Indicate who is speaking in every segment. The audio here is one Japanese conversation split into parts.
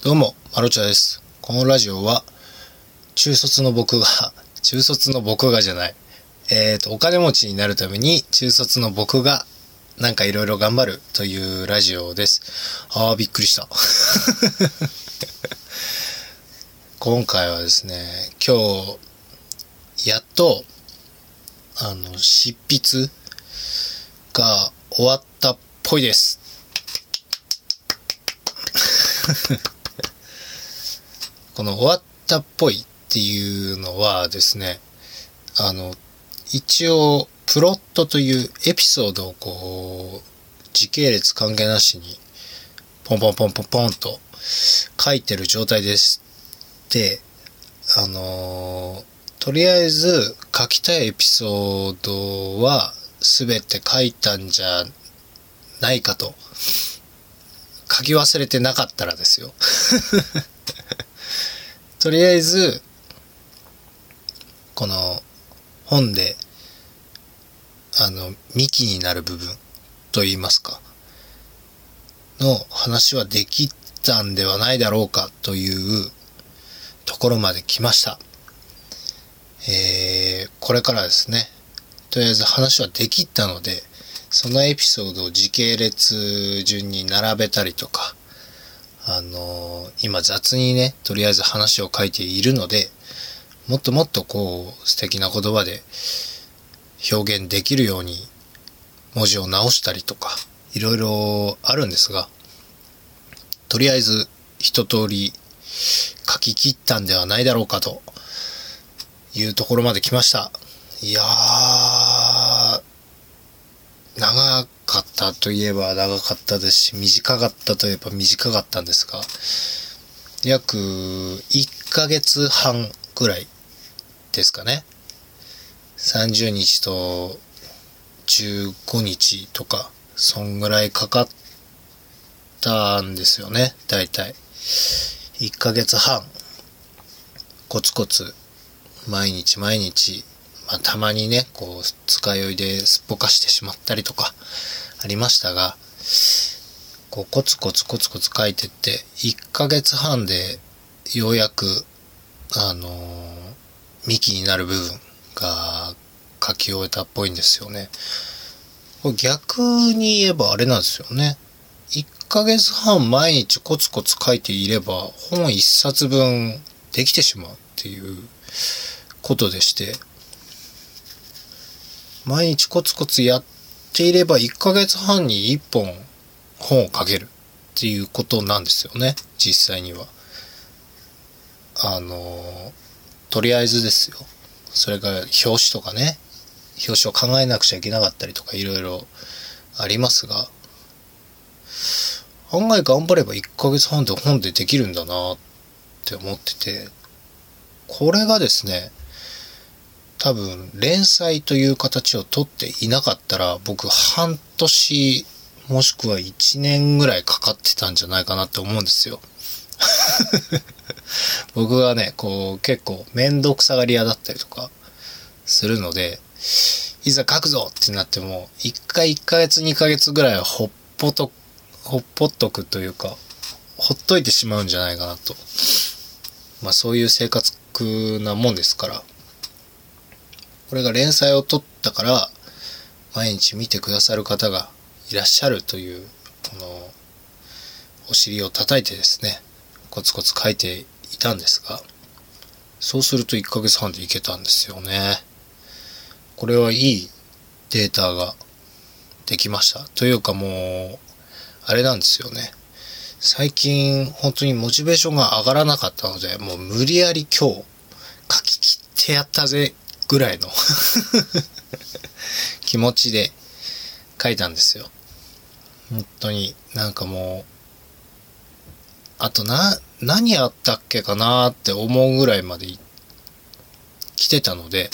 Speaker 1: どうも、マロチャです。このラジオは、中卒の僕が、中卒の僕がじゃない。えっ、と、お金持ちになるために、中卒の僕が、なんかいろいろ頑張るというラジオです。あー、びっくりした。今回はですね、今日、やっと、あの、執筆が終わったっぽいです。この終わったっぽいっていうのはですね、あの、一応、プロットというエピソードをこう、時系列関係なしに、ポンポンポンポンポンと書いてる状態です。で、あのとりあえず書きたいエピソードは全て書いたんじゃないかと。書き忘れてなかったらですよ。とりあえず、この本で、あの、幹になる部分と言いますか、の話はできたんではないだろうかというところまで来ました。えー、これからですね、とりあえず話はできたので、そのエピソードを時系列順に並べたりとか、あの今雑にね、とりあえず話を書いているので、もっともっとこう、素敵な言葉で表現できるように文字を直したりとか、いろいろあるんですが、とりあえず一通り書き切ったんではないだろうかというところまで来ました。いやー、長かったといえば長かったですし、短かったといえば短かったんですが、約1ヶ月半ぐらいですかね。30日と15日とか、そんぐらいかかったんですよね、大体。1ヶ月半、コツコツ、毎日毎日、まあ、たまにね、こう、使い酔いですっぽかしてしまったりとか、ありましたが、こう、コツコツコツコツ書いてって、1ヶ月半で、ようやく、あのー幹になる部分が書き終えたっぽいんですよね。これ逆に言えばあれなんですよね。1ヶ月半毎日コツコツ書いていれば、本1冊分できてしまうっていうことでして、毎日コツコツやっていれば1ヶ月半に1本本を書けるっていうことなんですよね。実際には。あの、とりあえずですよ。それから表紙とかね。表紙を考えなくちゃいけなかったりとかいろいろありますが、案外頑張れば1ヶ月半で本でできるんだなって思ってて、これがですね、多分連載という形をとっていなかったら僕半年もしくは1年ぐらいかかってたんじゃないかなって思うんですよ。僕がね、こう結構面倒くさがり屋だったりとかするので、いざ書くぞってなっても、1回1ヶ月2ヶ月ぐらいはほっぽと、ほっぽっとくというか、ほっといてしまうんじゃないかなと。まあそういう生活なもんですから。これが連載を取ったから、毎日見てくださる方がいらっしゃるという、この、お尻を叩いてですね、コツコツ書いていたんですが、そうすると1ヶ月半でいけたんですよね。これはいいデータができました。というかもう、あれなんですよね。最近本当にモチベーションが上がらなかったので、もう無理やり今日書き切ってやったぜぐらいの 気持ちで書いたんですよ。本当になんかもう、あとな、何あったっけかなって思うぐらいまで来てたので、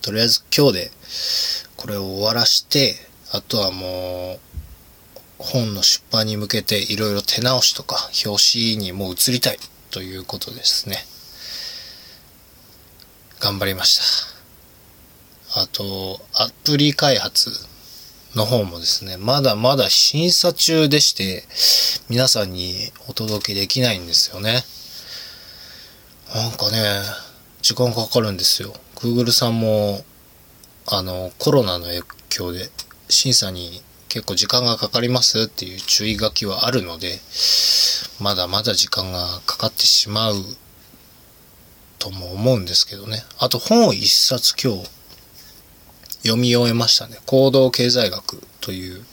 Speaker 1: とりあえず今日でこれを終わらして、あとはもう、本の出版に向けていろいろ手直しとか表紙にもう移りたいということですね。頑張りました。あと、アプリ開発の方もですね、まだまだ審査中でして、皆さんにお届けできないんですよね。なんかね、時間かかるんですよ。Google さんも、あの、コロナの影響で審査に結構時間がかかりますっていう注意書きはあるので、まだまだ時間がかかってしまうとも思うんですけどね。あと本を一冊今日読み終えましたね。行動経済学という、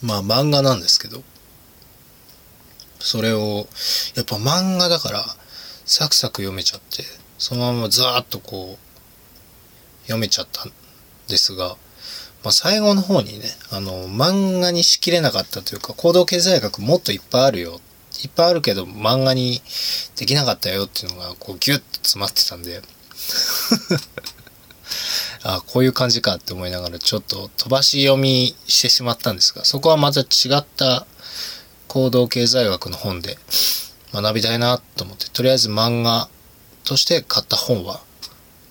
Speaker 1: まあ漫画なんですけど、それを、やっぱ漫画だからサクサク読めちゃって、そのままザーッとこう、読めちゃったんですが、まあ、最後の方にね、あの、漫画にしきれなかったというか、行動経済学もっといっぱいあるよ。いっぱいあるけど、漫画にできなかったよっていうのが、こう、ギュッと詰まってたんで、あこういう感じかって思いながら、ちょっと飛ばし読みしてしまったんですが、そこはまた違った行動経済学の本で 学びたいなと思って、とりあえず漫画として買った本は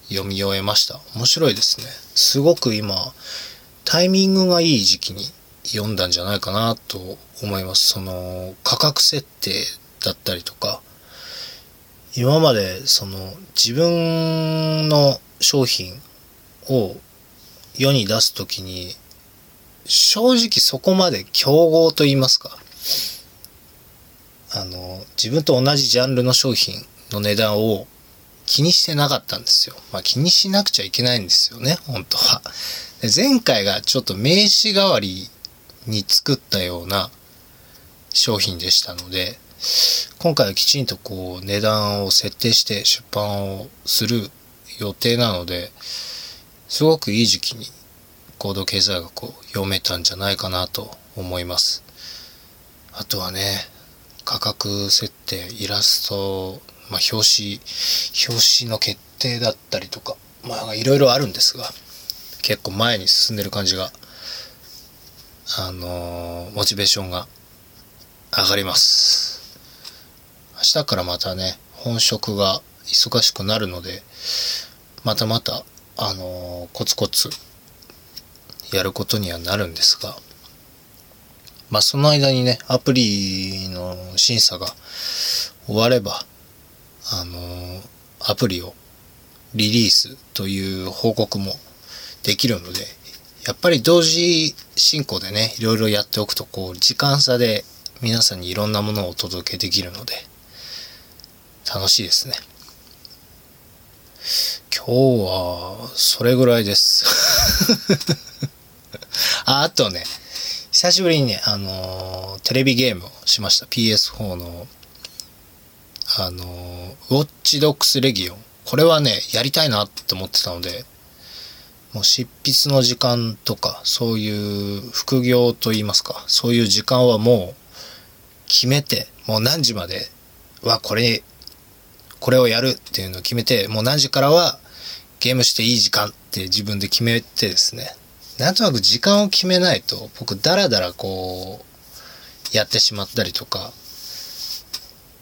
Speaker 1: 読み終えました。面白いですね。すごく今、タイミングがいい時期に読んだんじゃないかなと思います。その価格設定だったりとか、今までその自分の商品を世に出すときに、正直そこまで競合と言いますか、あの、自分と同じジャンルの商品の値段を気にしてなかったんですよ。まあ気にしなくちゃいけないんですよね、本当は。前回がちょっと名刺代わりに作ったような商品でしたので、今回はきちんとこう値段を設定して出版をする予定なので、すごくいい時期に行動経済学を読めたんじゃないかなと思います。あとはね、価格設定、イラスト、まあ、表紙、表紙の決定だったりとか、まあ、いろいろあるんですが、結構前に進んでる感じが、あのー、モチベーションが上がります。明日からまたね、本職が忙しくなるので、またまた、あのー、コツコツやることにはなるんですが、まあその間にね、アプリの審査が終われば、あのー、アプリをリリースという報告もできるので、やっぱり同時進行でね、いろいろやっておくと、こう、時間差で皆さんにいろんなものをお届けできるので、楽しいですね。今日は、それぐらいです。あ、あとね、久しぶりにね、あのー、テレビゲームをしました。PS4 の、あのー、ウォッチドックスレギオン。これはね、やりたいなって思ってたので、もう執筆の時間とか、そういう副業といいますか、そういう時間はもう決めて、もう何時まではこれ、これをやるっていうのを決めて、もう何時からはゲームしていい時間って自分で決めてですね、なんとなく時間を決めないと、僕ダラダラこう、やってしまったりとか、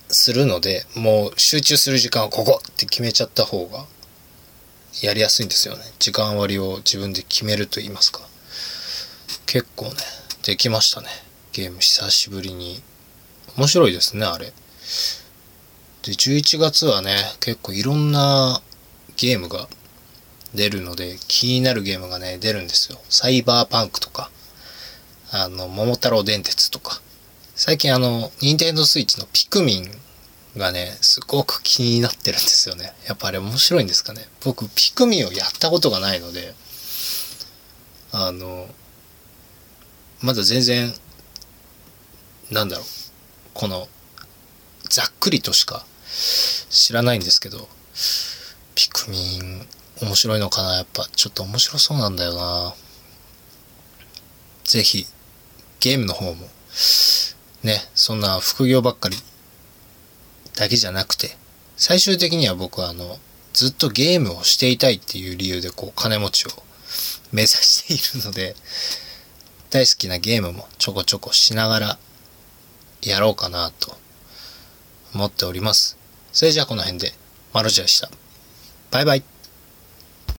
Speaker 1: するので、もう集中する時間はここって決めちゃった方がやりやすいんですよね。時間割を自分で決めると言いますか。結構ね、できましたね。ゲーム久しぶりに。面白いですね、あれ。で、11月はね、結構いろんなゲームが出るので、気になるゲームがね、出るんですよ。サイバーパンクとか、あの、桃太郎電鉄とか。最近あの、ニンテンドースイッチのピクミンがね、すごく気になってるんですよね。やっぱあれ面白いんですかね。僕、ピクミンをやったことがないので、あの、まだ全然、なんだろう、この、ざっくりとしか知らないんですけど、ピクミン面白いのかなやっぱちょっと面白そうなんだよなぜひ、ゲームの方も、ね、そんな副業ばっかりだけじゃなくて、最終的には僕はあの、ずっとゲームをしていたいっていう理由でこう金持ちを目指しているので、大好きなゲームもちょこちょこしながらやろうかなと思っております。それじゃあこの辺で、マルジでした。バイバイ。